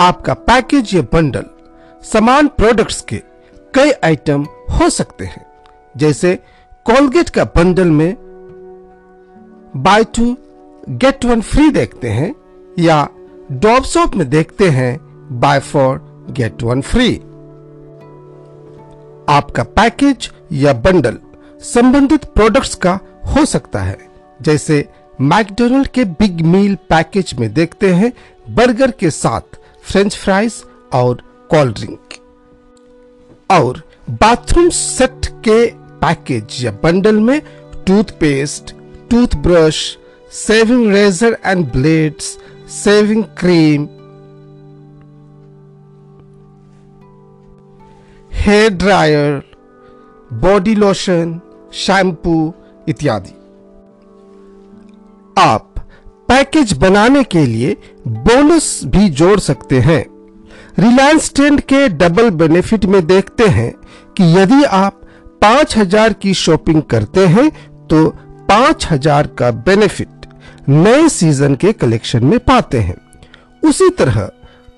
आपका पैकेज या बंडल समान प्रोडक्ट्स के कई आइटम हो सकते हैं। जैसे कोलगेट का बंडल में buy two get one free देखते हैं या डॉब शॉप में देखते हैं buy four get one free आपका पैकेज या बंडल संबंधित प्रोडक्ट्स का हो सकता है। जैसे मैकडोनल्ड के बिग मील पैकेज में देखते हैं बर्गर के साथ फ्रेंच फ्राइज और कोल्ड ड्रिंक और बाथरूम सेट के पैकेज या बंडल में toothpaste toothbrush shaving razor and blades shaving cream hair dryer body lotion shampoo इत्यादि। आप पैकेज बनाने के लिए बोनस भी जोड़ सकते हैं। रिलायंस ट्रेंड के डबल बेनिफिट में देखते हैं कि यदि आप पाँच हज़ार की शॉपिंग करते हैं तो पाँच हज़ार का बेनिफिट नए सीज़न के कलेक्शन में पाते हैं। उसी तरह,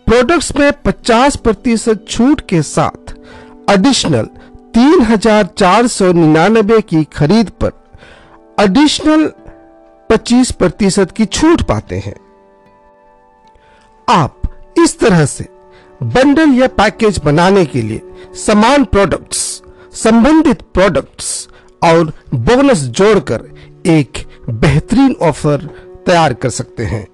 प्रोडक्ट्स में 50 प्रतिशत छूट के साथ एडिशनल तीन हज़ार चार सौ निन्यानबे की खरीद पर एडिशनल 25 प्रतिशत की छूट पाते हैं। आप इस तरह से बंडल या पैकेज बनाने के लिए समान प्रोडक्ट्स संबंधित प्रोडक्ट्स और बोनस जोड़कर एक बेहतरीन ऑफ़र तैयार कर सकते हैं।